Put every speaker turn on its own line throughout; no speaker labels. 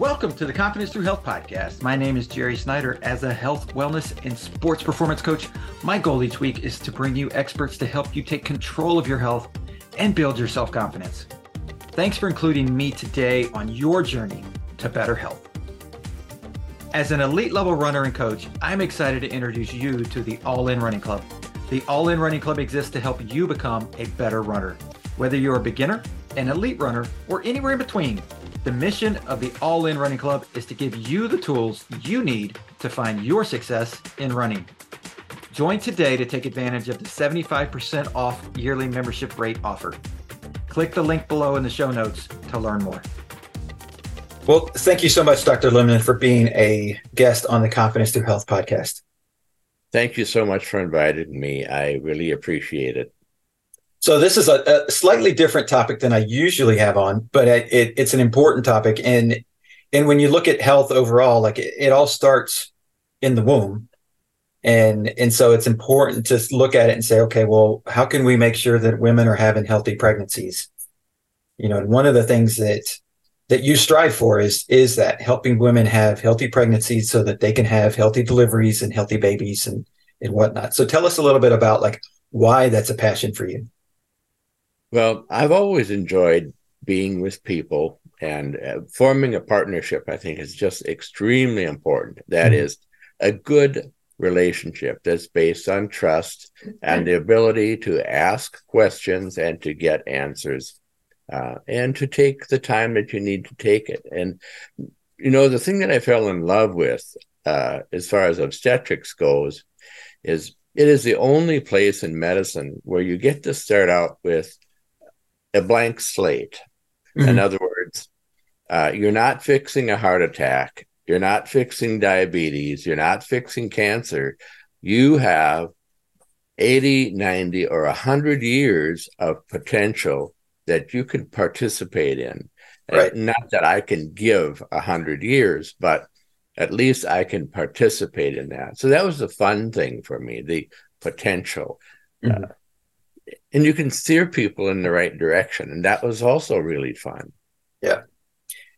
Welcome to the Confidence Through Health podcast. My name is Jerry Snyder. As a health, wellness, and sports performance coach, my goal each week is to bring you experts to help you take control of your health and build your self confidence. Thanks for including me today on your journey to better health. As an elite level runner and coach, I'm excited to introduce you to the All In Running Club. The All In Running Club exists to help you become a better runner. Whether you're a beginner, an elite runner, or anywhere in between, the mission of the All In Running Club is to give you the tools you need to find your success in running. Join today to take advantage of the 75% off yearly membership rate offer. Click the link below in the show notes to learn more. Well, thank you so much, Dr. Lindemann, for being a guest on the Confidence Through Health podcast.
Thank you so much for inviting me. I really appreciate it.
So this is a, a, slightly different topic than I usually have on, but it, it's an important topic. And and when you look at health overall, like it, it all starts in the womb, and and so it's important to look at it and say, okay, well, how can we make sure that women are having healthy pregnancies? You know, and one of the things that that you strive for is is that helping women have healthy pregnancies so that they can have healthy deliveries and healthy babies and and whatnot. So tell us a little bit about like why that's a passion for you.
Well, I've always enjoyed being with people and uh, forming a partnership. I think is just extremely important. That mm-hmm. is a good relationship that's based on trust and the ability to ask questions and to get answers uh, and to take the time that you need to take it. And, you know, the thing that I fell in love with uh, as far as obstetrics goes is it is the only place in medicine where you get to start out with a blank slate. Mm-hmm. In other words, uh, you're not fixing a heart attack, you're not fixing diabetes, you're not fixing cancer. You have 80, 90, or 100 years of potential that you can participate in. Right. not that I can give 100 years, but at least I can participate in that. So that was the fun thing for me, the potential. Mm-hmm. Uh, and you can steer people in the right direction and that was also really fun.
Yeah.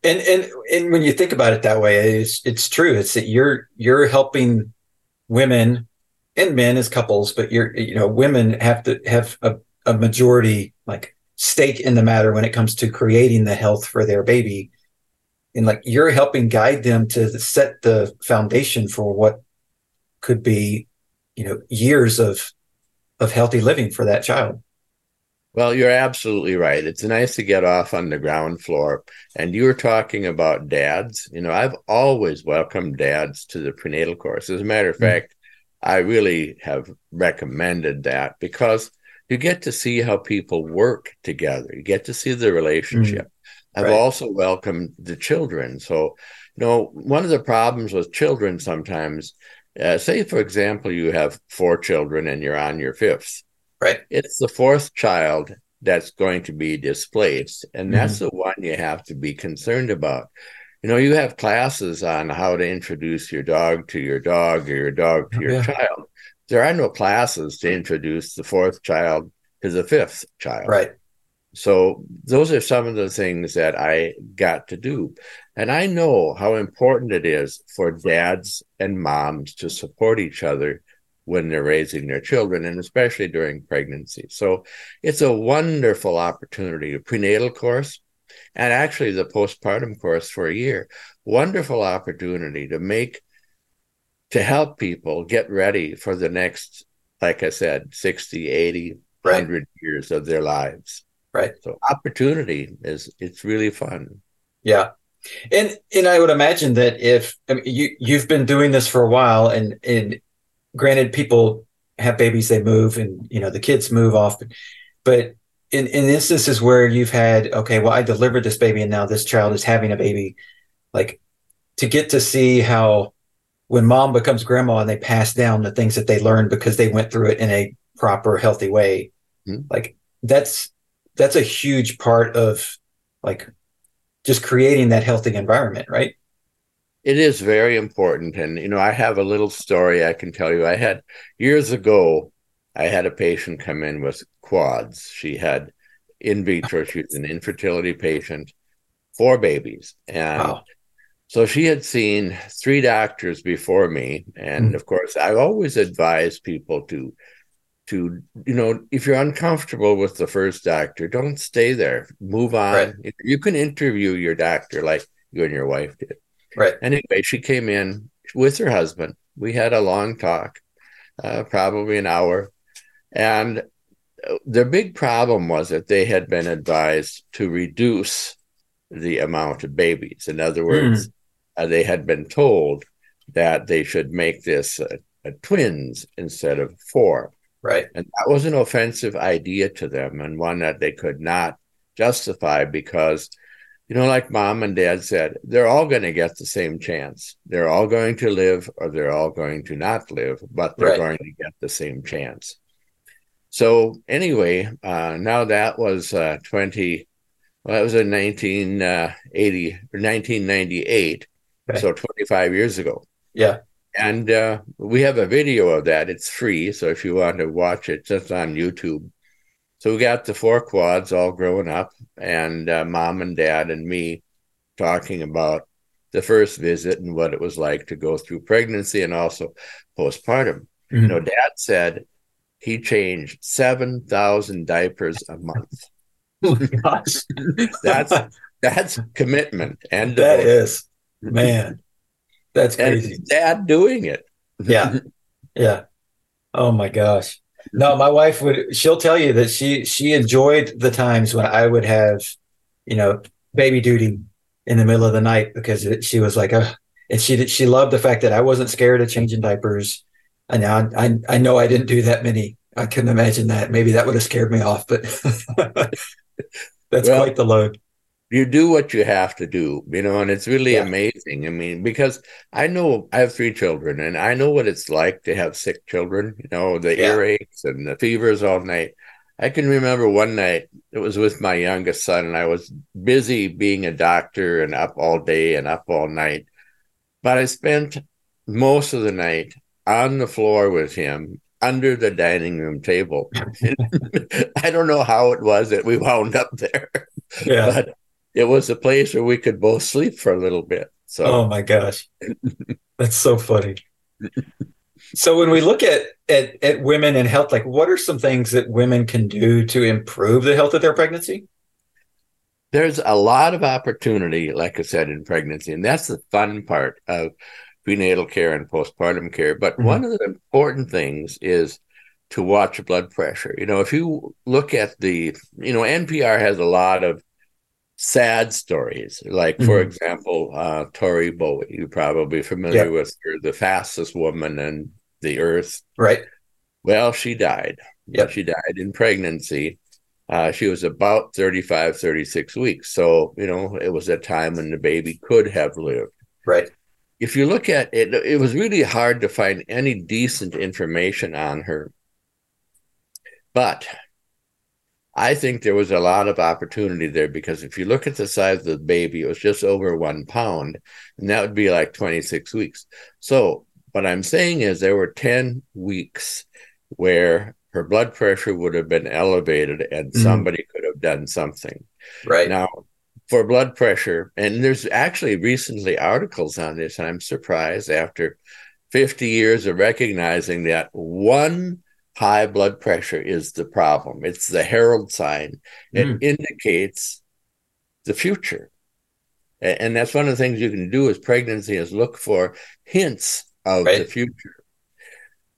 And and and when you think about it that way it's it's true. It's that you're you're helping women and men as couples but you're you know women have to have a, a majority like stake in the matter when it comes to creating the health for their baby. And like you're helping guide them to set the foundation for what could be you know years of of healthy living for that child.
Well, you're absolutely right. It's nice to get off on the ground floor. And you were talking about dads. You know, I've always welcomed dads to the prenatal course. As a matter of mm-hmm. fact, I really have recommended that because you get to see how people work together. You get to see the relationship. Mm-hmm. I've right. also welcomed the children. So, you know, one of the problems with children sometimes uh, say, for example, you have four children and you're on your fifth.
Right.
It's the fourth child that's going to be displaced. And that's mm-hmm. the one you have to be concerned about. You know, you have classes on how to introduce your dog to your dog or your dog to your yeah. child. There are no classes to introduce the fourth child to the fifth child.
Right.
So those are some of the things that I got to do. And I know how important it is for dads and moms to support each other when they're raising their children and especially during pregnancy. So it's a wonderful opportunity, a prenatal course and actually the postpartum course for a year. Wonderful opportunity to make to help people get ready for the next like I said 60, 80, right. 100 years of their lives.
Right.
So opportunity is it's really fun.
Yeah. And and I would imagine that if I mean, you you've been doing this for a while and and granted people have babies they move and you know the kids move off but but in in instances where you've had okay well I delivered this baby and now this child is having a baby like to get to see how when mom becomes grandma and they pass down the things that they learned because they went through it in a proper healthy way mm-hmm. like that's that's a huge part of like just creating that healthy environment, right?
It is very important. And, you know, I have a little story I can tell you. I had years ago, I had a patient come in with quads. She had in vitro, she was an infertility patient, four babies. And wow. So she had seen three doctors before me. And mm-hmm. of course, I always advise people to to you know if you're uncomfortable with the first doctor don't stay there. Move on. Right. you can interview your doctor like you and your wife did.
Right.
Anyway she came in with her husband. We had a long talk uh, probably an hour. And the big problem was that they had been advised to reduce the amount of babies. In other words mm. uh, they had been told that they should make this uh, twins instead of four
Right.
And that was an offensive idea to them and one that they could not justify because, you know, like mom and dad said, they're all going to get the same chance. They're all going to live or they're all going to not live, but they're right. going to get the same chance. So, anyway, uh, now that was uh, 20, well, that was in 1980 uh, or 1998. Okay. So 25 years ago.
Yeah.
And uh, we have a video of that. It's free. So if you want to watch it, just on YouTube. So we got the four quads all growing up, and uh, mom and dad and me talking about the first visit and what it was like to go through pregnancy and also postpartum. Mm-hmm. You know, dad said he changed 7,000 diapers a month.
Oh gosh.
that's that's commitment and
that is man that's crazy.
Dad doing it.
yeah. Yeah. Oh my gosh. No, my wife would she'll tell you that she she enjoyed the times when I would have, you know, baby duty in the middle of the night because it, she was like, oh, and she she loved the fact that I wasn't scared of changing diapers. And I, I I know I didn't do that many. I couldn't imagine that. Maybe that would have scared me off, but that's well, quite the load
you do what you have to do, you know, and it's really yeah. amazing. I mean, because I know I have three children and I know what it's like to have sick children, you know, the yeah. earaches and the fevers all night. I can remember one night it was with my youngest son, and I was busy being a doctor and up all day and up all night. But I spent most of the night on the floor with him under the dining room table. I don't know how it was that we wound up there.
Yeah. But
it was a place where we could both sleep for a little bit. So,
oh my gosh, that's so funny. so when we look at, at at women and health, like what are some things that women can do to improve the health of their pregnancy?
There's a lot of opportunity, like I said, in pregnancy, and that's the fun part of prenatal care and postpartum care. But mm-hmm. one of the important things is to watch blood pressure. You know, if you look at the, you know, NPR has a lot of sad stories. Like, mm-hmm. for example, uh, Tori Bowie, you're probably familiar yep. with her, the fastest woman in the earth.
Right.
Well, she died.
Yeah.
She died in pregnancy. Uh, she was about 35, 36 weeks. So, you know, it was a time when the baby could have lived.
Right.
If you look at it, it was really hard to find any decent information on her. But I think there was a lot of opportunity there because if you look at the size of the baby, it was just over one pound, and that would be like 26 weeks. So, what I'm saying is there were 10 weeks where her blood pressure would have been elevated and mm-hmm. somebody could have done something.
Right.
Now, for blood pressure, and there's actually recently articles on this, and I'm surprised after 50 years of recognizing that one high blood pressure is the problem. It's the herald sign. It mm. indicates the future. And that's one of the things you can do with pregnancy is look for hints of right. the future.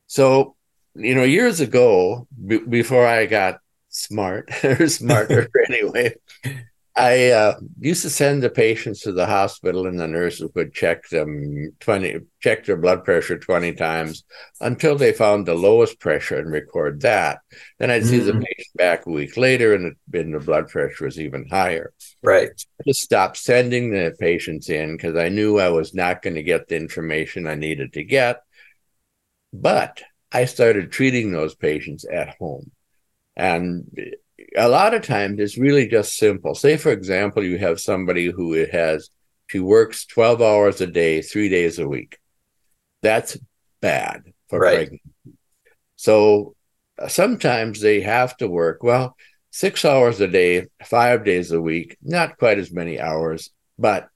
So, you know, years ago, b- before I got smart or smarter anyway, I uh, used to send the patients to the hospital, and the nurses would check them twenty, check their blood pressure twenty times until they found the lowest pressure and record that. Then I'd see mm-hmm. the patient back a week later, and, it, and the blood pressure was even higher.
Right.
I just stopped sending the patients in because I knew I was not going to get the information I needed to get. But I started treating those patients at home, and a lot of times it's really just simple. Say, for example, you have somebody who has, she works 12 hours a day, three days a week. That's bad for right. pregnant. So uh, sometimes they have to work, well, six hours a day, five days a week, not quite as many hours, but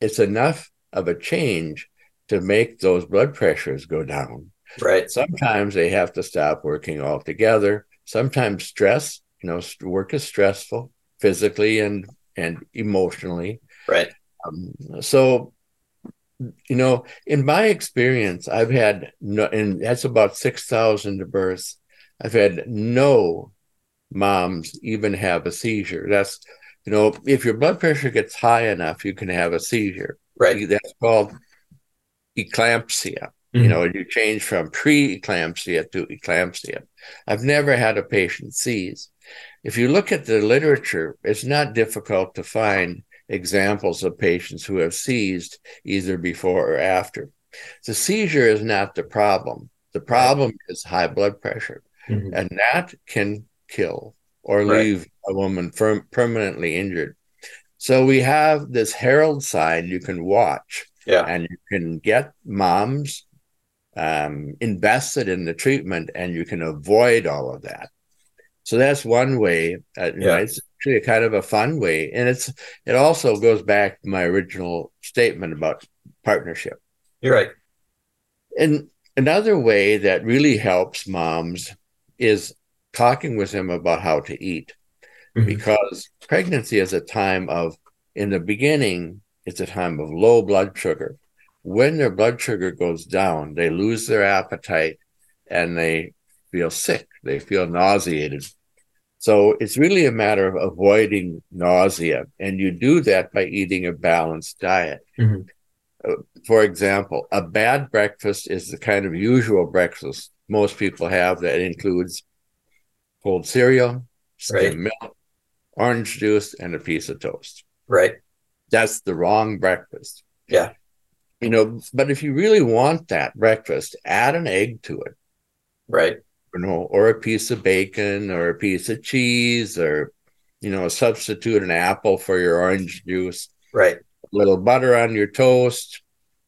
it's enough of a change to make those blood pressures go down.
Right.
Sometimes they have to stop working altogether. Sometimes stress, you know, work is stressful physically and and emotionally.
Right.
Um, so, you know, in my experience, I've had no, and that's about six thousand births. I've had no moms even have a seizure. That's, you know, if your blood pressure gets high enough, you can have a seizure.
Right.
That's called eclampsia. Mm-hmm. You know, you change from pre-eclampsia to eclampsia. I've never had a patient seize. If you look at the literature, it's not difficult to find examples of patients who have seized either before or after. The seizure is not the problem. The problem is high blood pressure, mm-hmm. and that can kill or right. leave a woman firm, permanently injured. So we have this herald sign you can watch,
yeah,
and you can get moms um, invested in the treatment, and you can avoid all of that. So that's one way. Uh, yeah. Know, it's actually a kind of a fun way, and it's it also goes back to my original statement about partnership.
You're right.
And another way that really helps moms is talking with them about how to eat mm-hmm. because pregnancy is a time of in the beginning it's a time of low blood sugar when their blood sugar goes down they lose their appetite and they feel sick they feel nauseated so it's really a matter of avoiding nausea and you do that by eating a balanced diet mm-hmm. Uh, for example a bad breakfast is the kind of usual breakfast most people have that includes cold cereal, skim right. milk, orange juice, and a piece of toast.
Right.
That's the wrong breakfast.
Yeah.
You know, but if you really want that breakfast, add an egg to it.
Right.
You know, or a piece of bacon or a piece of cheese or, you know, substitute an apple for your orange juice.
Right.
A little butter on your toast.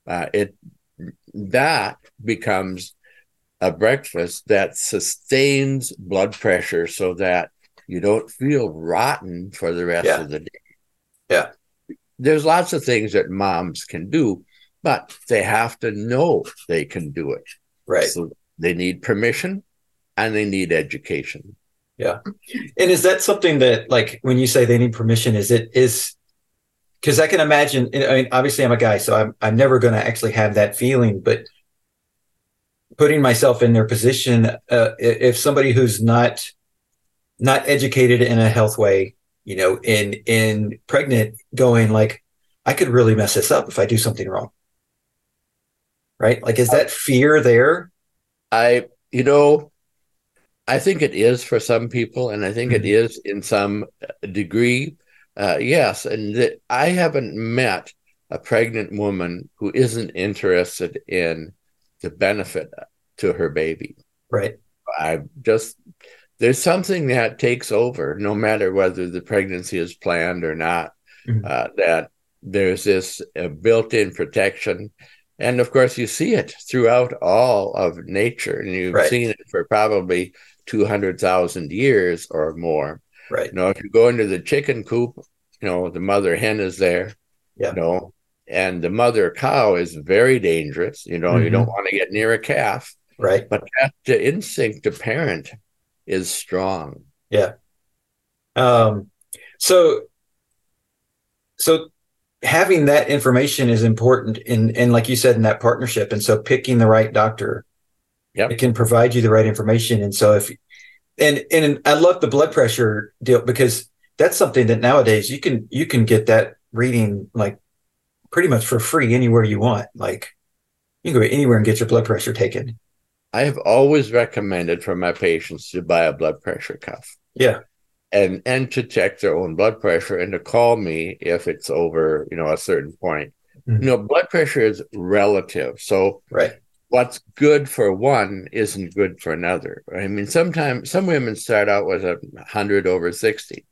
Uh, it that becomes a breakfast that sustains blood pressure so that you don't feel rotten for the rest
yeah.
of the day.
Yeah.
There's lots of things that moms can do, but they have to know they can do it.
Right.
So they need permission and they need education.
Yeah. And is that something that like when you say they need permission, is it is because I can imagine I mean obviously I'm a guy, so I'm I'm never gonna actually have that feeling, but putting myself in their position uh, if somebody who's not not educated in a health way you know in in pregnant going like i could really mess this up if i do something wrong right like is that fear there
i you know i think it is for some people and i think mm-hmm. it is in some degree uh, yes and th- i haven't met a pregnant woman who isn't interested in the benefit to her baby.
Right.
I just there's something that takes over, no matter whether the pregnancy is planned or not. Mm-hmm. Uh, that there's this uh, built-in protection, and of course you see it throughout all of nature, and you've right. seen it for probably two hundred thousand years or more.
Right.
You know, if you go into the chicken coop, you know the mother hen is there.
Yeah.
You know, and the mother cow is very dangerous. You know, mm-hmm. you don't want to get near a calf.
Right.
But that the instinct to parent is strong.
Yeah. Um so so having that information is important in and like you said in that partnership. And so picking the right doctor
yep.
it can provide you the right information. And so if and and I love the blood pressure deal because that's something that nowadays you can you can get that reading like pretty much for free anywhere you want. Like you can go anywhere and get your blood pressure taken.
I have always recommended for my patients to buy a blood pressure cuff.
Yeah.
And and to check their own blood pressure and to call me if it's over, you know, a certain point. Mm-hmm. You know, blood pressure is relative. So
right.
What's good for one isn't good for another. I mean, sometimes some women start out with a hundred over 60.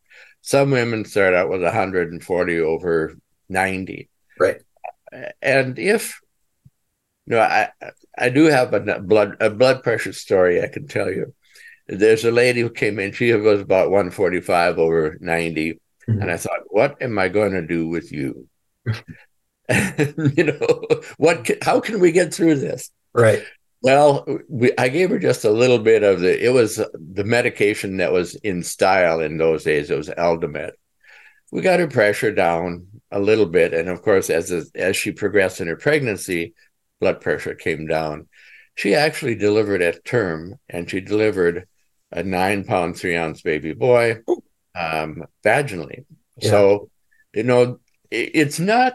Some women start out with 140 over 90.
Right.
And if no, I I do have a blood a blood pressure story I can tell you. There's a lady who came in. She was about 145 over 90, mm-hmm. and I thought, what am I going to do with you? you know, what? How can we get through this?
Right.
Well, we, I gave her just a little bit of the. It was the medication that was in style in those days. It was Aldomet. We got her pressure down a little bit, and of course, as as she progressed in her pregnancy, blood pressure came down. She actually delivered at term, and she delivered a nine pound three ounce baby boy um, vaginally. Yeah. So, you know, it, it's not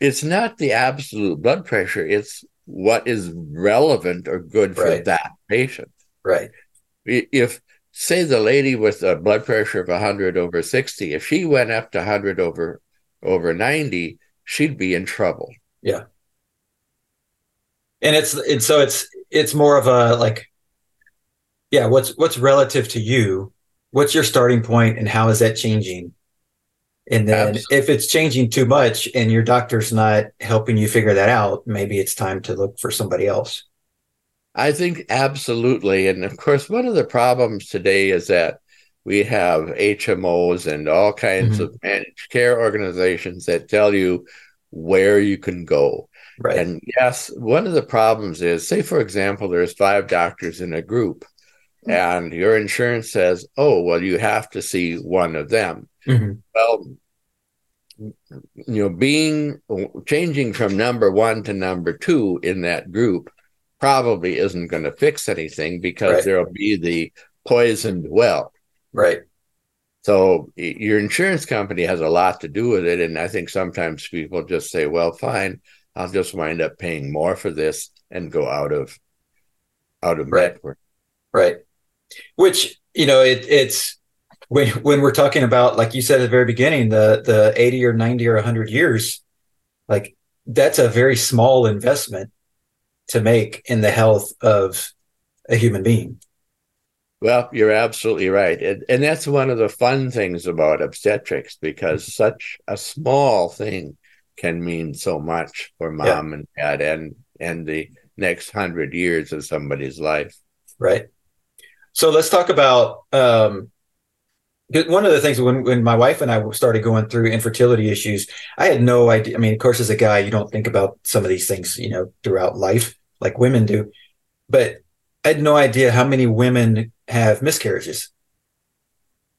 it's not the absolute blood pressure. It's what is relevant or good for right. that patient.
Right.
If say the lady with a blood pressure of 100 over 60, if she went up to 100 over over 90, she'd be in trouble.
Yeah. And it's and so it's it's more of a like yeah, what's what's relative to you? What's your starting point and how is that changing? And then Absolutely. if it's changing too much and your doctor's not helping you figure that out, maybe it's time to look for somebody else.
I think absolutely. And of course, one of the problems today is that we have HMOs and all kinds mm-hmm. of managed care organizations that tell you where you can go. Right. And yes, one of the problems is, say, for example, there's five doctors in a group, mm-hmm. and your insurance says, oh, well, you have to see one of them. Mm-hmm. Well, you know, being changing from number one to number two in that group probably isn't going to fix anything because right. there'll be the poisoned well.
Right.
So your insurance company has a lot to do with it. And I think sometimes people just say, well, fine, I'll just wind up paying more for this and go out of out of
right. network. Right. Which, you know, it, it's when when we're talking about like you said at the very beginning the the 80 or 90 or 100 years like that's a very small investment to make in the health of a human being.
Well you're absolutely right. And, and that's one of the fun things about obstetrics because such a small thing can mean so much for mom yeah. and dad and and the next hundred years of somebody's life.
Right. So let's talk about um, one of the things when, when my wife and I started going through infertility issues, I had no idea. I mean, of course, as a guy, you don't think about some of these things, you know, throughout life like women do, but I had no idea how many women have miscarriages.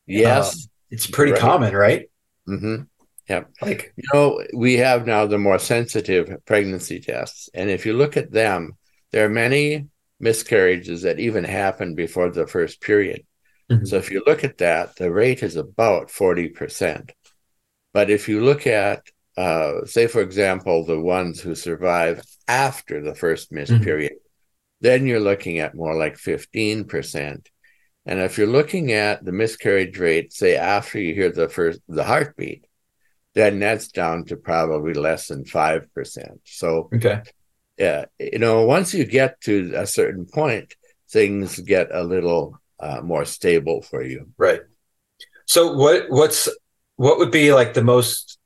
Yes.
Um, it's pretty right. common, right?
Mm-hmm. Yeah. Like, you know, we have now the more sensitive pregnancy tests. And if you look at them, there are many miscarriages that even happen before the first period. Mm-hmm. So if you look at that, the rate is about 40%. But if you look at, uh, say, for example, the ones who survive after the first missed mm-hmm. period, then you're looking at more like 15%. And if you're looking at the miscarriage rate, say after you hear the first the heartbeat, then that's down to probably less than five percent. So,
okay,
yeah, you know, once you get to a certain point, things get a little uh, more stable for you.
Right. So what what's what would be like the most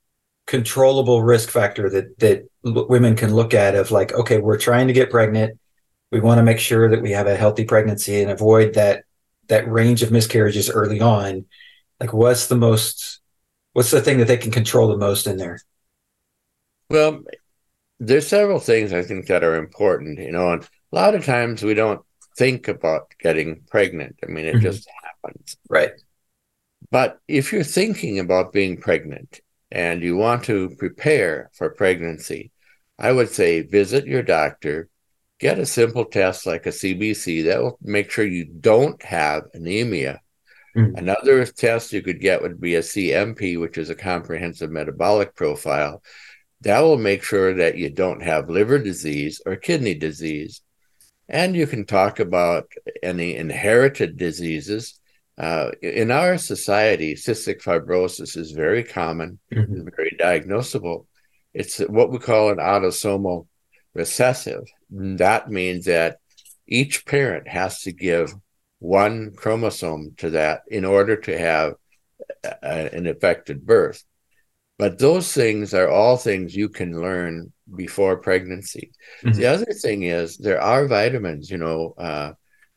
controllable risk factor that that women can look at of like okay we're trying to get pregnant we want to make sure that we have a healthy pregnancy and avoid that that range of miscarriages early on like what's the most what's the thing that they can control the most in there
well there's several things i think that are important you know and a lot of times we don't think about getting pregnant. I mean, it mm-hmm. just happens.
Right.
But if you're thinking about being pregnant and you want to prepare for pregnancy, I would say visit your doctor, get a simple test like a CBC that will make sure you don't have anemia. Mm-hmm. Another test you could get would be a CMP, which is a comprehensive metabolic profile. That will make sure that you don't have liver disease or kidney disease. And you can talk about any inherited diseases. Uh, in our society, cystic fibrosis is very common, mm-hmm. very diagnosable. It's what we call an autosomal recessive. That means that each parent has to give one chromosome to that in order to have a, an affected birth. But those things are all things you can learn before pregnancy. Mm-hmm. The other thing is there are vitamins, you know, uh,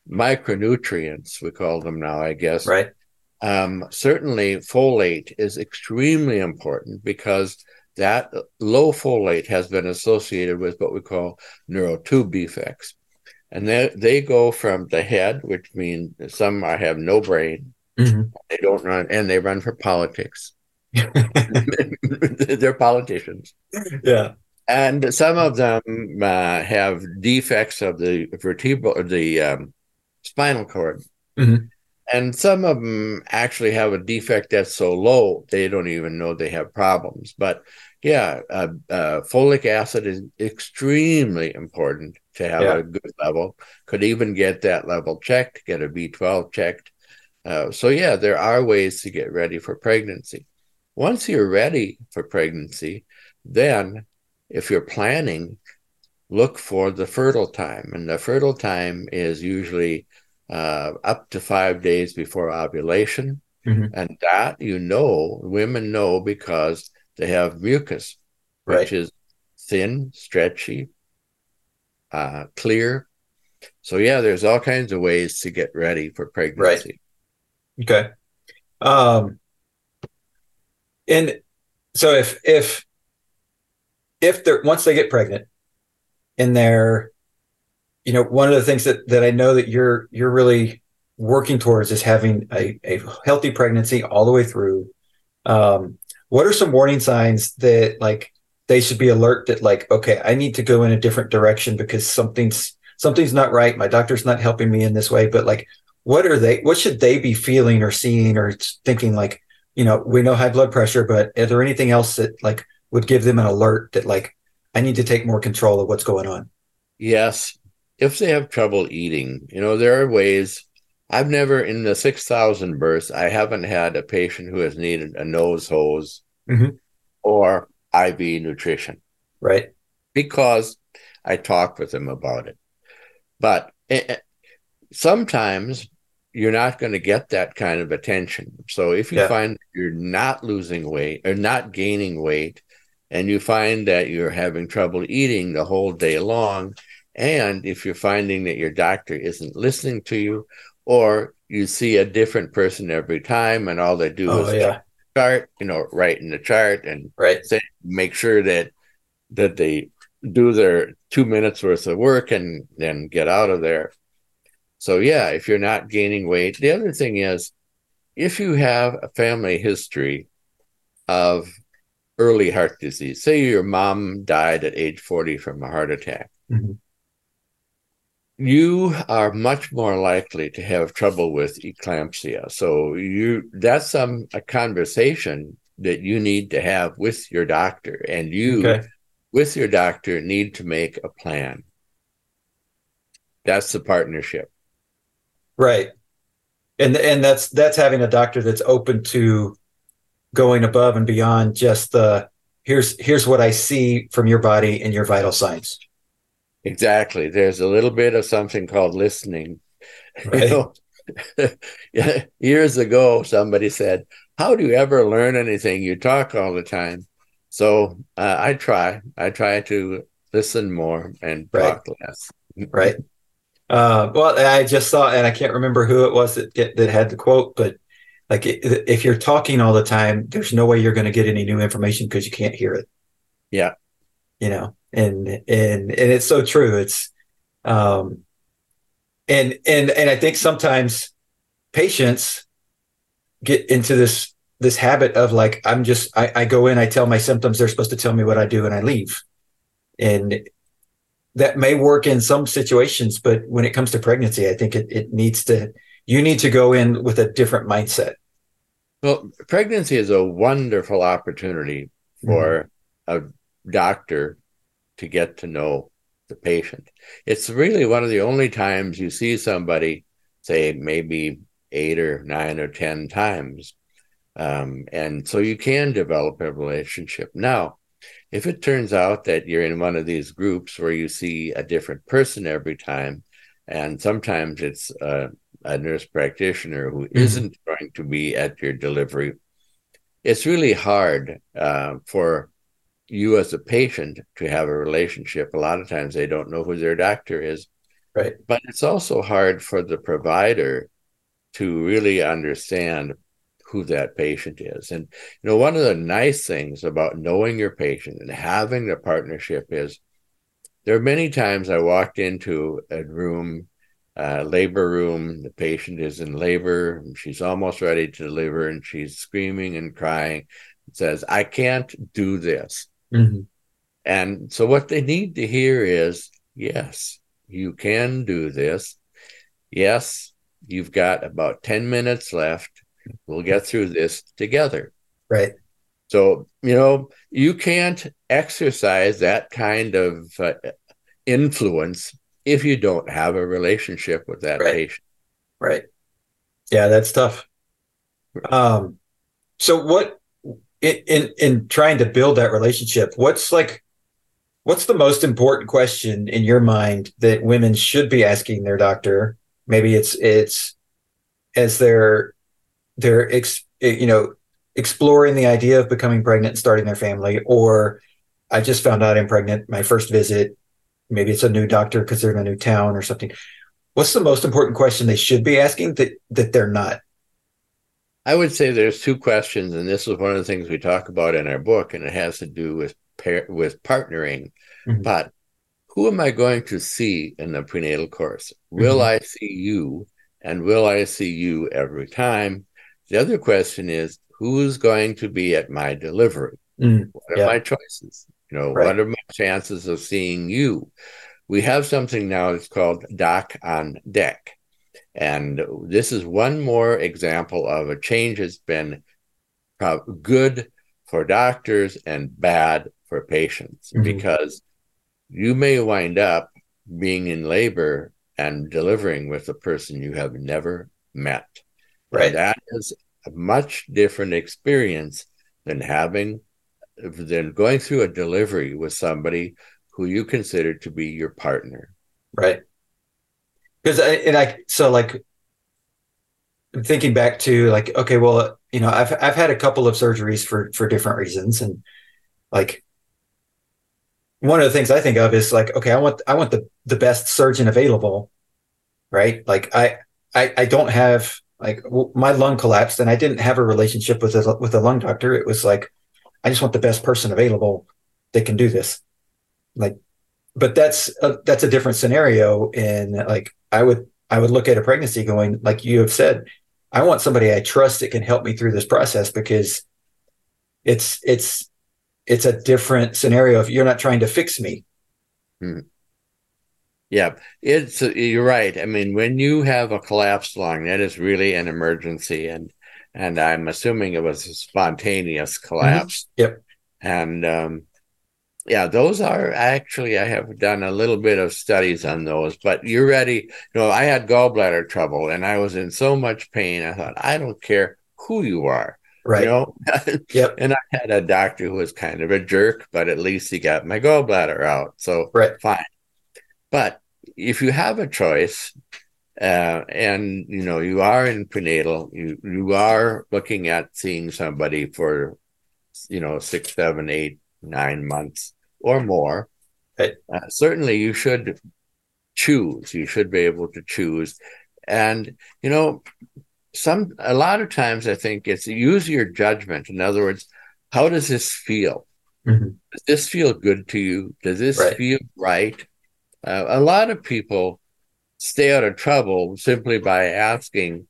micronutrients, we call them now, I guess.
Right.
Um, certainly, folate is extremely important because that low folate has been associated with what we call neural tube defects. And they, they go from the head, which means some are, have no brain, mm-hmm. they don't run, and they run for politics. They're politicians.
Yeah.
And some of them uh, have defects of the vertebral, the um, spinal cord. Mm-hmm. And some of them actually have a defect that's so low they don't even know they have problems. But yeah, uh, uh, folic acid is extremely important to have yeah. a good level. Could even get that level checked, get a B12 checked. Uh, so yeah, there are ways to get ready for pregnancy. Once you're ready for pregnancy, then if you're planning, look for the fertile time. And the fertile time is usually uh, up to five days before ovulation. Mm-hmm. And that you know, women know because they have mucus, right. which is thin, stretchy, uh, clear. So, yeah, there's all kinds of ways to get ready for pregnancy.
Right. Okay. Um, and so if, if, if they're once they get pregnant and they're you know, one of the things that that I know that you're you're really working towards is having a, a healthy pregnancy all the way through. Um, what are some warning signs that like they should be alert that like, okay, I need to go in a different direction because something's something's not right. My doctor's not helping me in this way. But like, what are they? What should they be feeling or seeing or thinking? Like, you know, we know high blood pressure, but is there anything else that like would give them an alert that like I need to take more control of what's going on?
Yes, if they have trouble eating, you know, there are ways. I've never, in the 6,000 births, I haven't had a patient who has needed a nose hose mm-hmm. or IV nutrition.
Right.
Because I talked with them about it. But it, sometimes you're not going to get that kind of attention. So if you yeah. find you're not losing weight or not gaining weight, and you find that you're having trouble eating the whole day long, and if you're finding that your doctor isn't listening to you, or you see a different person every time and all they do oh, is yeah. chart, you know, write in the chart and
right.
say, make sure that that they do their two minutes worth of work and then get out of there. So yeah, if you're not gaining weight, the other thing is if you have a family history of early heart disease, say your mom died at age 40 from a heart attack. Mm-hmm you are much more likely to have trouble with eclampsia. So you that's some a conversation that you need to have with your doctor, and you okay. with your doctor need to make a plan. That's the partnership,
right? And and that's that's having a doctor that's open to going above and beyond just the here's here's what I see from your body and your vital signs.
Exactly. There's a little bit of something called listening. Right. You know, years ago, somebody said, How do you ever learn anything? You talk all the time. So uh, I try. I try to listen more and right. talk less.
right. Uh, well, I just saw, and I can't remember who it was that that had the quote, but like if you're talking all the time, there's no way you're going to get any new information because you can't hear it.
Yeah.
You know, and and and it's so true. It's um, and and and I think sometimes patients get into this this habit of like I'm just I, I go in, I tell my symptoms, they're supposed to tell me what I do, and I leave, and that may work in some situations, but when it comes to pregnancy, I think it, it needs to you need to go in with a different mindset.
Well, pregnancy is a wonderful opportunity for mm-hmm. a doctor to get to know the patient. It's really one of the only times you see somebody, say, maybe eight or nine or 10 times. Um, and so you can develop a relationship. Now, if it turns out that you're in one of these groups where you see a different person every time, and sometimes it's a, a nurse practitioner who mm-hmm. not going to be at your delivery, it's really hard uh, for you as a patient to have a relationship. A lot of times they don't know who their doctor is.
Right.
But it's also hard for the provider to really understand who that patient is. And you know, one of the nice things about knowing your patient and having the partnership is there are many times I walked into a room, uh, labor room, the patient is in labor, she's almost ready to deliver, and she's screaming and crying, says, I can't do this. Mm-hmm. And so what they need to hear is, yes, you can do this. Yes, you've got about 10 minutes left. We'll get through this together.
Right.
So, you know, you can't exercise that kind of uh, influence if you don't have a relationship with that
right.
patient.
Right. Yeah, that's tough. Um, so what in, in in trying to build that relationship, what's like what's the most important question in your mind that women should be asking their doctor? Maybe it's it's as they're they're ex, you know exploring the idea of becoming pregnant and starting their family, or I just found out I'm pregnant. My first visit, maybe it's a new doctor because they're in a new town or something. What's the most important question they should be asking that that they're not?
I would say there's two questions, and this is one of the things we talk about in our book, and it has to do with pair, with partnering. Mm-hmm. But who am I going to see in the prenatal course? Will mm-hmm. I see you, and will I see you every time? The other question is who's going to be at my delivery? Mm, what are yeah. my choices? You know, right. what are my chances of seeing you? We have something now that's called Doc on Deck. And this is one more example of a change that's been good for doctors and bad for patients mm-hmm. because you may wind up being in labor and delivering with a person you have never met.
Right. And
that is a much different experience than having than going through a delivery with somebody who you consider to be your partner.
Right. Because I and I so like I'm thinking back to like okay well you know I've I've had a couple of surgeries for for different reasons and like one of the things I think of is like okay I want I want the the best surgeon available right like I I, I don't have like my lung collapsed and I didn't have a relationship with a with a lung doctor it was like I just want the best person available that can do this like but that's a, that's a different scenario and like I would I would look at a pregnancy going like you have said I want somebody I trust that can help me through this process because it's it's it's a different scenario if you're not trying to fix me.
Hmm. Yeah, it's you're right. I mean, when you have a collapsed lung, that is really an emergency, and and I'm assuming it was a spontaneous collapse.
Mm-hmm. Yep.
And um, yeah, those are actually I have done a little bit of studies on those. But you're ready. You know, I had gallbladder trouble, and I was in so much pain. I thought, I don't care who you are.
Right.
You know?
yep.
And I had a doctor who was kind of a jerk, but at least he got my gallbladder out. So
right.
fine. But if you have a choice, uh, and you know you are in prenatal, you you are looking at seeing somebody for, you know, six, seven, eight, nine months or more. Uh, certainly, you should choose. You should be able to choose, and you know, some a lot of times I think it's use your judgment. In other words, how does this feel? Mm-hmm. Does this feel good to you? Does this right. feel right? Uh, a lot of people stay out of trouble simply by asking,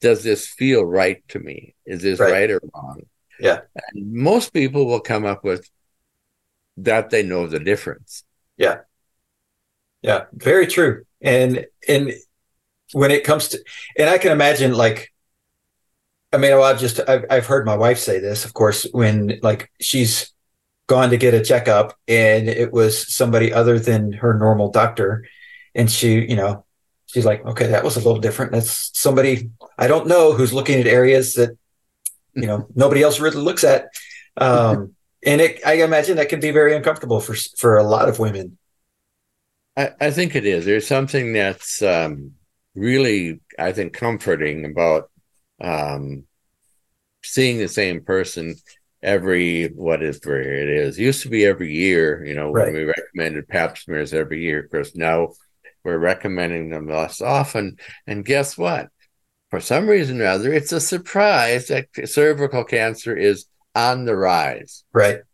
Does this feel right to me? Is this right, right or wrong?
Yeah.
And most people will come up with that they know the difference.
Yeah. Yeah. Very true. And, and when it comes to, and I can imagine like, I mean, well, I've just, I've, I've heard my wife say this, of course, when like she's gone to get a checkup and it was somebody other than her normal doctor. And she, you know, she's like, okay, that was a little different. That's somebody I don't know who's looking at areas that, you know, nobody else really looks at. Um, and it, I imagine that can be very uncomfortable for, for a lot of women.
I, I think it is. There's something that's um, really, I think, comforting about um, seeing the same person every what is where it is. It used to be every year, you know, right. when we recommended pap smears every year. Of course, now we're recommending them less often. And guess what? for some reason or other, it's a surprise that cervical cancer is on the rise.
Right.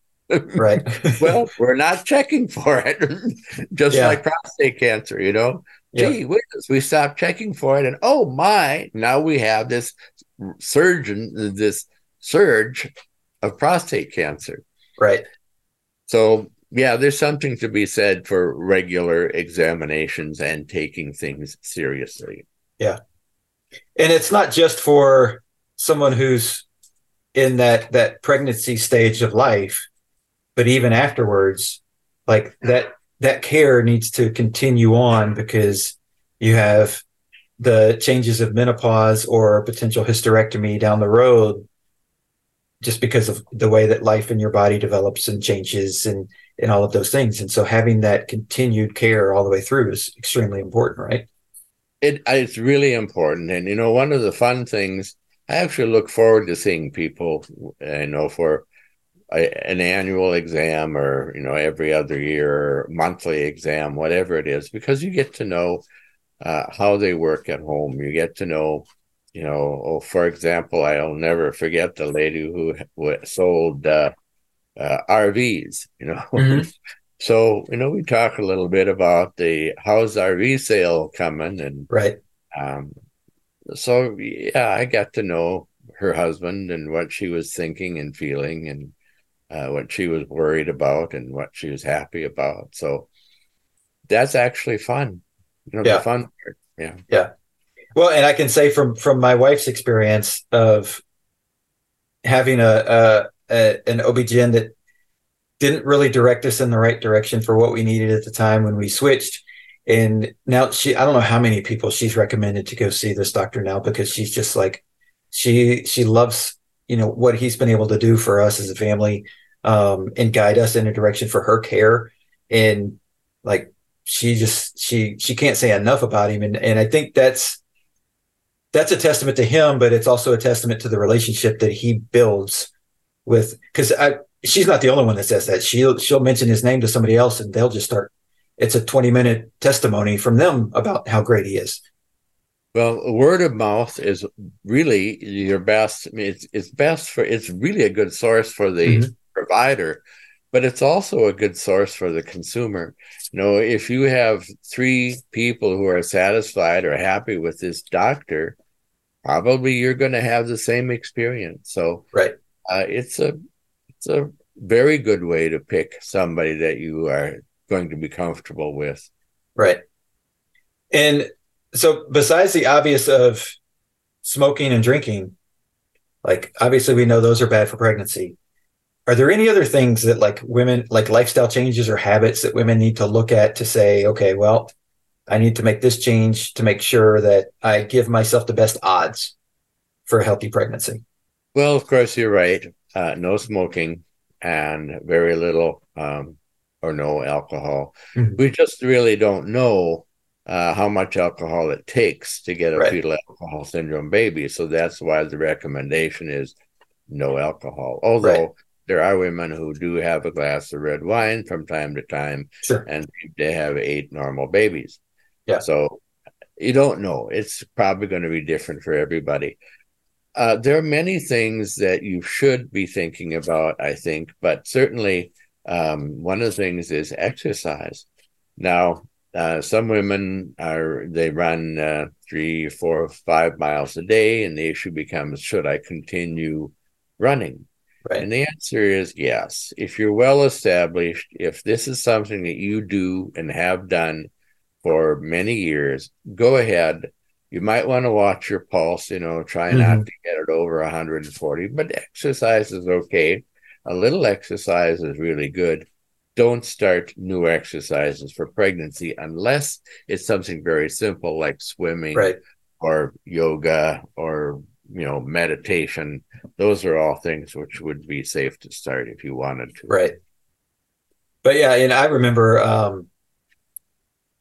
Right.
well, we're not checking for it, just yeah. like prostate cancer, you know. Gee, yeah. we stopped checking for it, and oh my, now we have this surgeon, this surge of prostate cancer.
Right.
So yeah, there's something to be said for regular examinations and taking things seriously.
Yeah. And it's not just for someone who's in that that pregnancy stage of life, but even afterwards, like that that care needs to continue on because you have the changes of menopause or potential hysterectomy down the road just because of the way that life in your body develops and changes and and all of those things. And so having that continued care all the way through is extremely important, right?
It it's really important. And you know, one of the fun things I actually look forward to seeing people, I know, for a, an annual exam or you know every other year, monthly exam, whatever it is, because you get to know uh, how they work at home. You get to know you know, oh, for example, I'll never forget the lady who sold uh, uh, RVs, you know. Mm-hmm. so, you know, we talk a little bit about the how's RV sale coming and
right.
Um, so yeah, I got to know her husband and what she was thinking and feeling and uh, what she was worried about and what she was happy about. So that's actually fun. You know, yeah. the fun part. Yeah.
Yeah. Well, and I can say from from my wife's experience of having a, a an OB-GYN that didn't really direct us in the right direction for what we needed at the time when we switched. And now she, I don't know how many people she's recommended to go see this doctor now because she's just like, she, she loves, you know, what he's been able to do for us as a family, um, and guide us in a direction for her care. And like, she just, she, she can't say enough about him. And, and I think that's, that's a testament to him, but it's also a testament to the relationship that he builds with. Because she's not the only one that says that. She'll she'll mention his name to somebody else, and they'll just start. It's a twenty minute testimony from them about how great he is.
Well, word of mouth is really your best. I mean, it's it's best for. It's really a good source for the mm-hmm. provider, but it's also a good source for the consumer. You know, if you have three people who are satisfied or happy with this doctor, probably you're going to have the same experience. So,
right,
uh, it's a it's a very good way to pick somebody that you are going to be comfortable with.
Right, and so besides the obvious of smoking and drinking, like obviously we know those are bad for pregnancy. Are there any other things that like women like lifestyle changes or habits that women need to look at to say, okay, well, I need to make this change to make sure that I give myself the best odds for a healthy pregnancy.
Well, of course, you're right. Uh, no smoking and very little um, or no alcohol. Mm-hmm. We just really don't know uh, how much alcohol it takes to get a right. fetal alcohol syndrome baby. So that's why the recommendation is no alcohol. Although right. there are women who do have a glass of red wine from time to time,
sure.
and they have eight normal babies.
Yeah.
So you don't know. It's probably going to be different for everybody. Uh, there are many things that you should be thinking about, I think, but certainly um, one of the things is exercise. Now, uh, some women are they run uh, three, four, five miles a day, and the issue becomes: should I continue running?
Right.
And the answer is yes. If you're well established, if this is something that you do and have done for many years, go ahead. You might want to watch your pulse, you know, try mm-hmm. not to get it over 140, but exercise is okay. A little exercise is really good. Don't start new exercises for pregnancy unless it's something very simple like swimming
right.
or yoga or you know meditation those are all things which would be safe to start if you wanted to
right but yeah and i remember um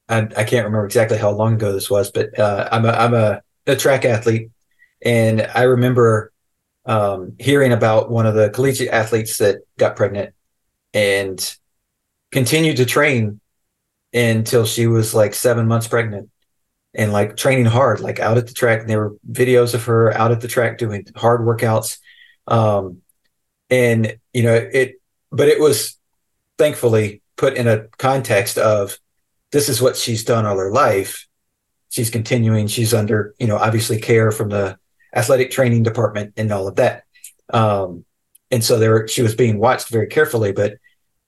I, I can't remember exactly how long ago this was, but uh, I'm a I'm a, a, track athlete, and I remember um, hearing about one of the collegiate athletes that got pregnant and continued to train until she was like seven months pregnant, and like training hard, like out at the track. And there were videos of her out at the track doing hard workouts. Um, and you know, it, but it was thankfully put in a context of this is what she's done all her life. She's continuing. She's under, you know, obviously care from the athletic training department and all of that. Um, and so there, she was being watched very carefully, but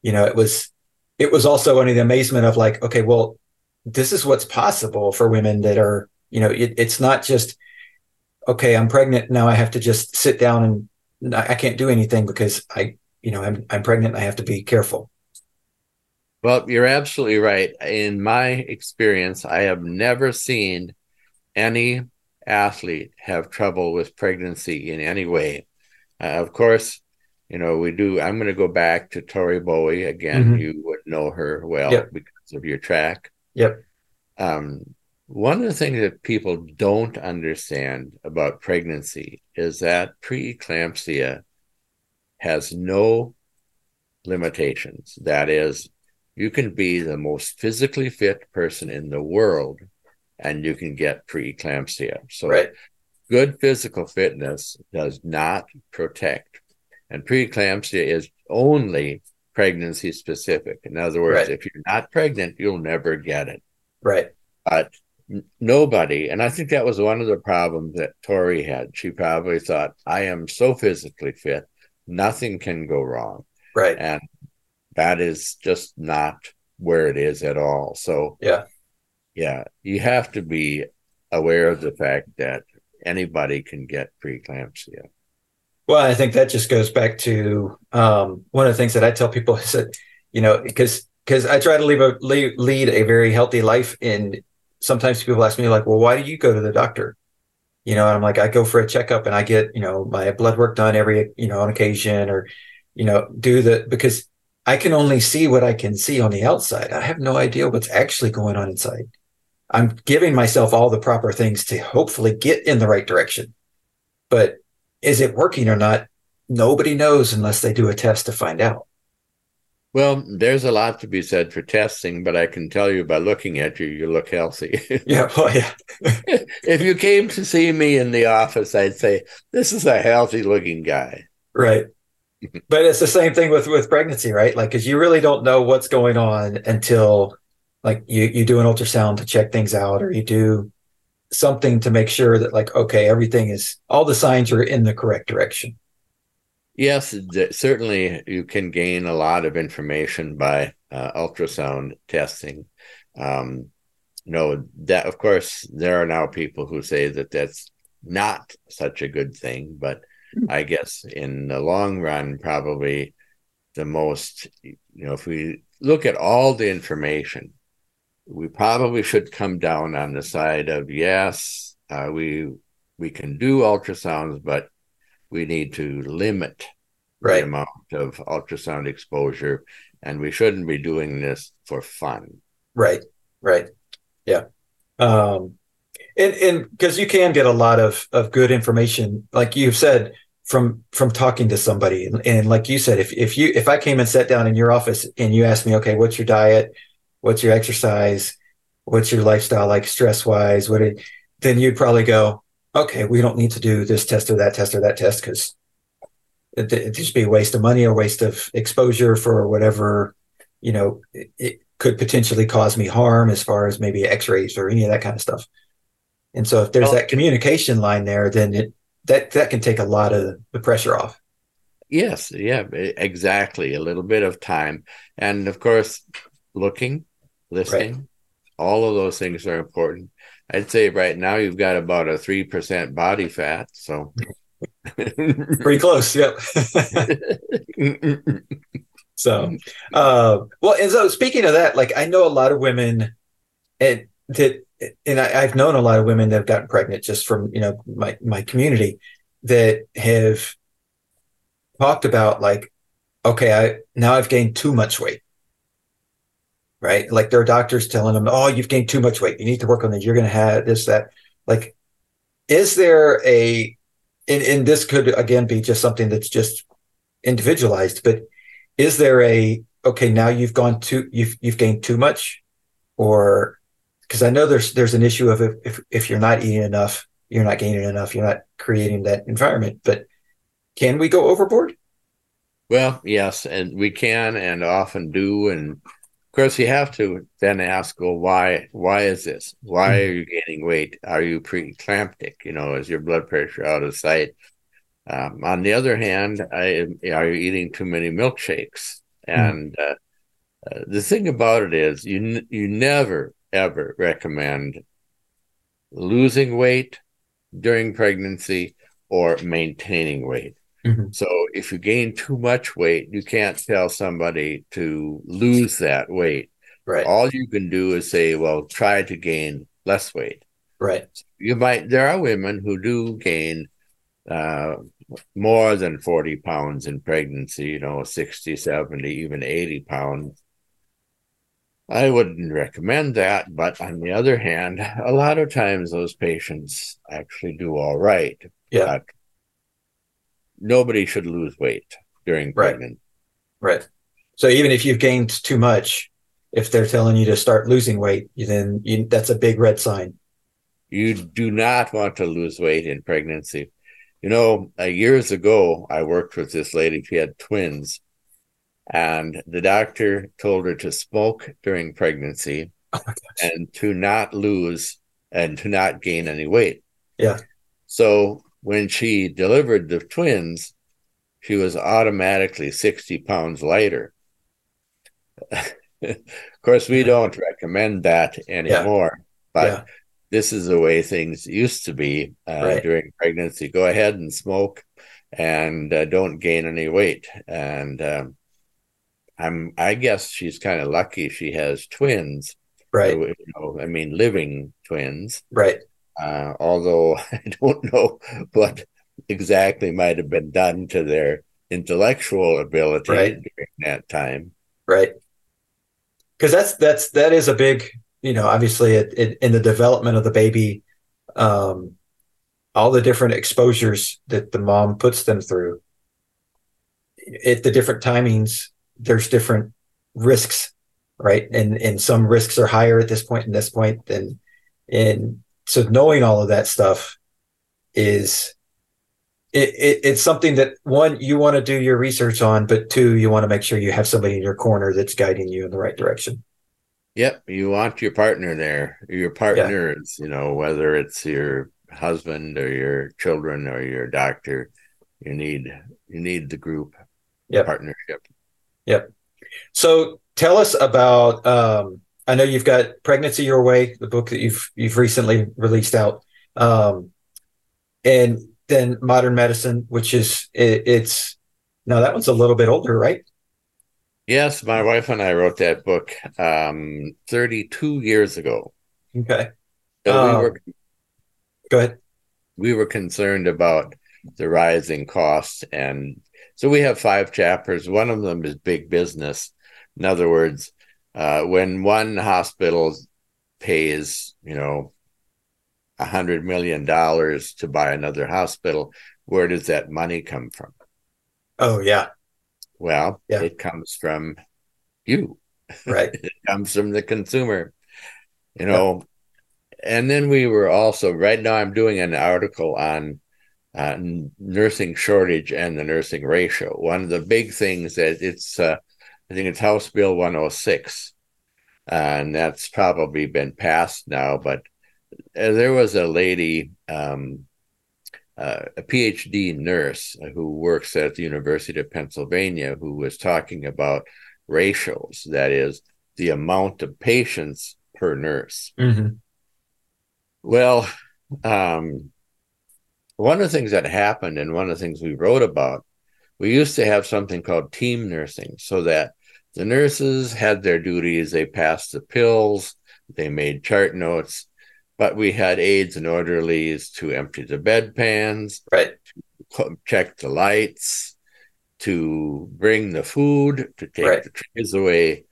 you know, it was, it was also only the amazement of like, okay, well, this is what's possible for women that are, you know, it, it's not just, okay, I'm pregnant. Now I have to just sit down and I can't do anything because I, you know, I'm, I'm pregnant. I have to be careful.
Well, you're absolutely right. In my experience, I have never seen any athlete have trouble with pregnancy in any way. Uh, of course, you know, we do. I'm going to go back to Tori Bowie again. Mm-hmm. You would know her well yep. because of your track.
Yep.
Um, one of the things that people don't understand about pregnancy is that preeclampsia has no limitations. That is, you can be the most physically fit person in the world and you can get preeclampsia. So, right. good physical fitness does not protect. And preeclampsia is only pregnancy specific. In other words, right. if you're not pregnant, you'll never get it.
Right.
But nobody, and I think that was one of the problems that Tori had. She probably thought, I am so physically fit, nothing can go wrong.
Right.
And that is just not where it is at all. So,
yeah.
Yeah. You have to be aware of the fact that anybody can get preeclampsia.
Well, I think that just goes back to um, one of the things that I tell people is that, you know, because because I try to leave a lead, lead a very healthy life, and sometimes people ask me like, "Well, why do you go to the doctor?" You know, and I'm like, I go for a checkup and I get you know my blood work done every you know on occasion, or you know do the because I can only see what I can see on the outside. I have no idea what's actually going on inside. I'm giving myself all the proper things to hopefully get in the right direction, but is it working or not? Nobody knows unless they do a test to find out.
Well, there's a lot to be said for testing, but I can tell you by looking at you, you look healthy.
yeah, well, yeah.
if you came to see me in the office, I'd say this is a healthy looking guy.
Right. But it's the same thing with with pregnancy, right? Like, because you really don't know what's going on until like you you do an ultrasound to check things out, or you do something to make sure that like okay everything is all the signs are in the correct direction
yes certainly you can gain a lot of information by uh, ultrasound testing um, no that of course there are now people who say that that's not such a good thing but. I guess in the long run probably the most you know if we look at all the information we probably should come down on the side of yes, uh, we we can do ultrasounds, but we need to limit right. the amount of ultrasound exposure, and we shouldn't be doing this for fun.
Right. Right. Yeah. Um, and and because you can get a lot of of good information, like you've said, from from talking to somebody, and, and like you said, if if you if I came and sat down in your office and you asked me, okay, what's your diet? what's your exercise? What's your lifestyle like stress wise what it, then you'd probably go okay we don't need to do this test or that test or that test because it, it just be a waste of money or waste of exposure for whatever you know it, it could potentially cause me harm as far as maybe x-rays or any of that kind of stuff and so if there's well, that communication line there then it that that can take a lot of the pressure off
yes yeah exactly a little bit of time and of course looking listening. Right. All of those things are important. I'd say right now you've got about a 3% body fat. So
pretty close. Yep. so, uh, well, and so speaking of that, like I know a lot of women and that, and I, I've known a lot of women that have gotten pregnant just from, you know, my, my community that have talked about like, okay, I now I've gained too much weight right? Like their doctors telling them, "Oh, you've gained too much weight. You need to work on this. You're going to have this, that." Like, is there a? And, and this could again be just something that's just individualized, but is there a okay? Now you've gone too, you've you've gained too much, or because I know there's there's an issue of if, if if you're not eating enough, you're not gaining enough, you're not creating that environment. But can we go overboard?
Well, yes, and we can and often do. And of course, you have to then ask, well, why? Why is this? Why mm-hmm. are you gaining weight? Are you preeclamptic? You know, is your blood pressure out of sight? Um, on the other hand, I, are you eating too many milkshakes? Mm-hmm. And uh, uh, the thing about it is, you you never ever recommend losing weight during pregnancy or maintaining weight. Mm-hmm. So if you gain too much weight, you can't tell somebody to lose that weight.
Right.
All you can do is say, well, try to gain less weight.
Right.
You might, there are women who do gain uh, more than 40 pounds in pregnancy, you know, 60, 70, even 80 pounds. I wouldn't recommend that. But on the other hand, a lot of times those patients actually do all right.
Yeah. But
nobody should lose weight during pregnancy.
Right. right. So even if you've gained too much, if they're telling you to start losing weight, then you, that's a big red sign.
You do not want to lose weight in pregnancy. You know, uh, years ago, I worked with this lady. She had twins, and the doctor told her to smoke during pregnancy oh and to not lose and to not gain any weight.
Yeah.
So when she delivered the twins, she was automatically 60 pounds lighter. of course, we don't recommend that anymore, yeah. but yeah. this is the way things used to be uh, right. during pregnancy. Go ahead and smoke and uh, don't gain any weight. And um, I'm, I guess she's kind of lucky she has twins.
Right.
So, you know, I mean, living twins.
Right.
Uh, although I don't know what exactly might have been done to their intellectual ability right. during that time.
Right. Because that's that's that is a big, you know, obviously it, it, in the development of the baby, um, all the different exposures that the mom puts them through. At the different timings, there's different risks, right? And and some risks are higher at this point and this point than in so knowing all of that stuff is it, it, it's something that one you want to do your research on but two you want to make sure you have somebody in your corner that's guiding you in the right direction
yep you want your partner there your partners yeah. you know whether it's your husband or your children or your doctor you need you need the group
yep.
partnership
yep so tell us about um, I know you've got Pregnancy Your Way, the book that you've you've recently released out, um, and then Modern Medicine, which is it, it's now that one's a little bit older, right?
Yes, my wife and I wrote that book um, 32 years ago.
Okay.
So um, we were,
go ahead.
We were concerned about the rising costs, and so we have five chapters. One of them is big business. In other words, uh, when one hospital pays, you know, a hundred million dollars to buy another hospital, where does that money come from?
Oh yeah.
Well, yeah. it comes from you.
Right.
it comes from the consumer. You know, and then we were also right now I'm doing an article on uh, nursing shortage and the nursing ratio. One of the big things that it's uh, I think it's House Bill 106, and that's probably been passed now. But uh, there was a lady, um, uh, a PhD nurse who works at the University of Pennsylvania, who was talking about ratios, that is, the amount of patients per nurse.
Mm-hmm.
Well, um, one of the things that happened, and one of the things we wrote about, we used to have something called team nursing, so that the nurses had their duties. They passed the pills, they made chart notes, but we had aides and orderlies to empty the bedpans,
right.
check the lights, to bring the food, to take right. the trays away.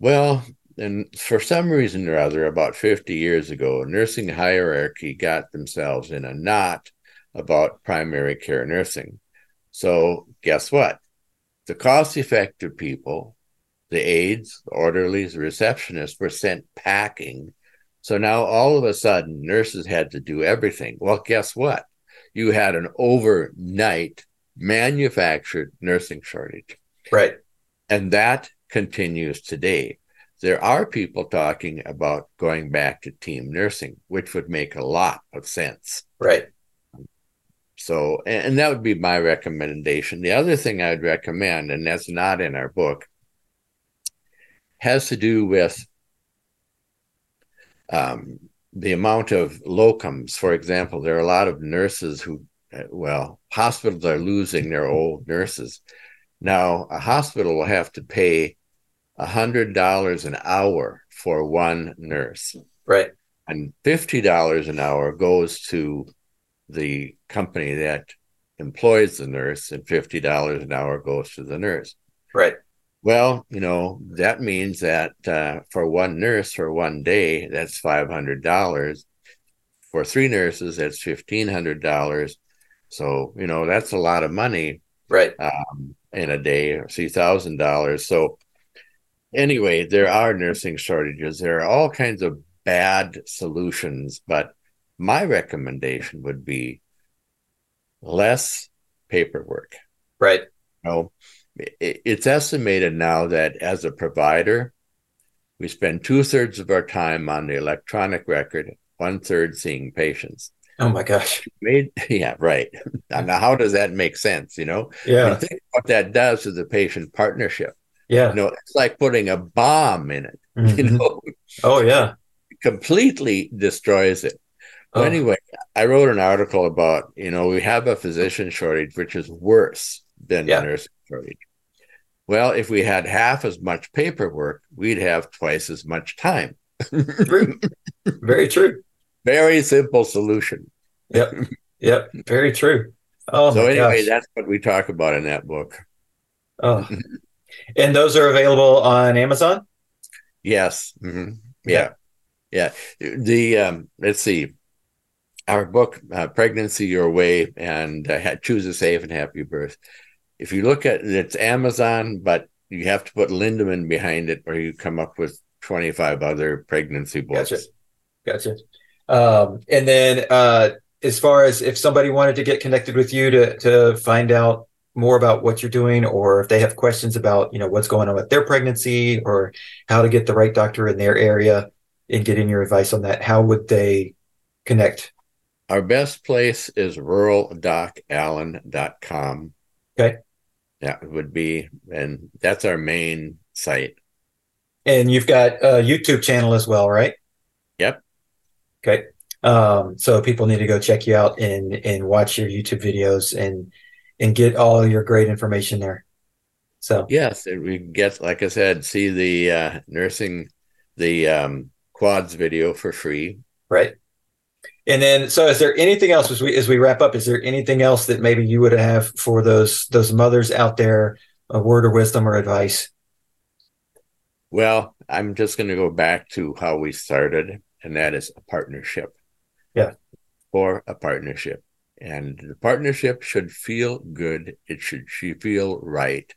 Well, and for some reason or other, about 50 years ago, nursing hierarchy got themselves in a knot about primary care nursing. So, guess what? The cost effective people, the aides, the orderlies, the receptionists were sent packing So now all of a sudden, nurses had to do everything. Well, guess what? You had an overnight manufactured nursing shortage.
Right.
And that continues today. There are people talking about going back to team nursing, which would make a lot of sense.
Right.
So, and that would be my recommendation. The other thing I'd recommend, and that's not in our book, has to do with um, the amount of locums. For example, there are a lot of nurses who, uh, well, hospitals are losing their old nurses. Now, a hospital will have to pay $100 an hour for one nurse.
Right.
And $50 an hour goes to the company that employs the nurse, and $50 an hour goes to the nurse.
Right.
Well, you know, that means that uh, for one nurse for one day, that's $500. For three nurses, that's $1,500. So, you know, that's a lot of money.
Right.
Um, in a day or $3,000. So, anyway, there are nursing shortages. There are all kinds of bad solutions, but my recommendation would be less paperwork.
Right.
You know, it's estimated now that as a provider, we spend two thirds of our time on the electronic record, one third seeing patients.
Oh my gosh.
Made, yeah, right. now, how does that make sense? You know,
yeah.
What that does to the patient partnership.
Yeah.
You know, it's like putting a bomb in it. Mm-hmm. You know,
oh yeah,
completely destroys it. Oh. Anyway, I wrote an article about you know we have a physician shortage, which is worse than yeah. the nursing shortage. Well, if we had half as much paperwork, we'd have twice as much time.
true. Very true.
Very simple solution.
Yep. Yep. Very true. Oh,
so anyway, gosh. that's what we talk about in that book.
Oh, and those are available on Amazon.
Yes. Mm-hmm. Yeah. yeah. Yeah. The um, let's see, our book, uh, "Pregnancy Your Way" and uh, "Choose a Safe and Happy Birth." If you look at it's Amazon, but you have to put Lindemann behind it, or you come up with twenty-five other pregnancy books.
Gotcha. Gotcha. Um, and then, uh, as far as if somebody wanted to get connected with you to to find out more about what you're doing or if they have questions about you know what's going on with their pregnancy or how to get the right doctor in their area and getting your advice on that how would they connect
our best place is ruraldocalan.com
okay.
That would be and that's our main site.
And you've got a youtube channel as well right?
Yep.
Okay. Um, so people need to go check you out and and watch your youtube videos and and get all your great information there. So.
Yes, we get like I said, see the uh, nursing the um, quads video for free.
Right. And then, so is there anything else as we as we wrap up? Is there anything else that maybe you would have for those those mothers out there, a word of wisdom or advice?
Well, I'm just going to go back to how we started, and that is a partnership.
Yeah,
for a partnership and the partnership should feel good. It should she feel right.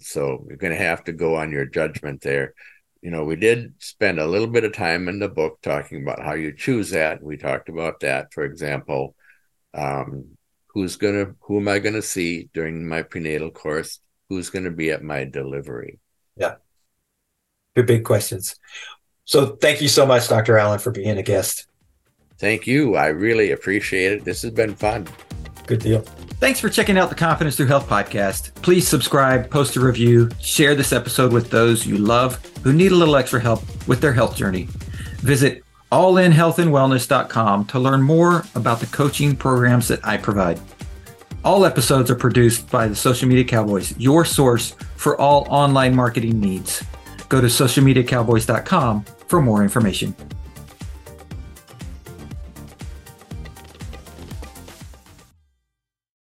So you're going to have to go on your judgment there. You know, we did spend a little bit of time in the book talking about how you choose that. We talked about that, for example, um, who's going to who am I going to see during my prenatal course? Who's going to be at my delivery?
Yeah, good big questions. So thank you so much, Dr. Alan, for being a guest.
Thank you. I really appreciate it. This has been fun.
Good deal.
Thanks for checking out the Confidence Through Health podcast. Please subscribe, post a review, share this episode with those you love who need a little extra help with their health journey. Visit allinhealthandwellness.com to learn more about the coaching programs that I provide. All episodes are produced by the Social Media Cowboys, your source for all online marketing needs. Go to socialmediacowboys.com for more information.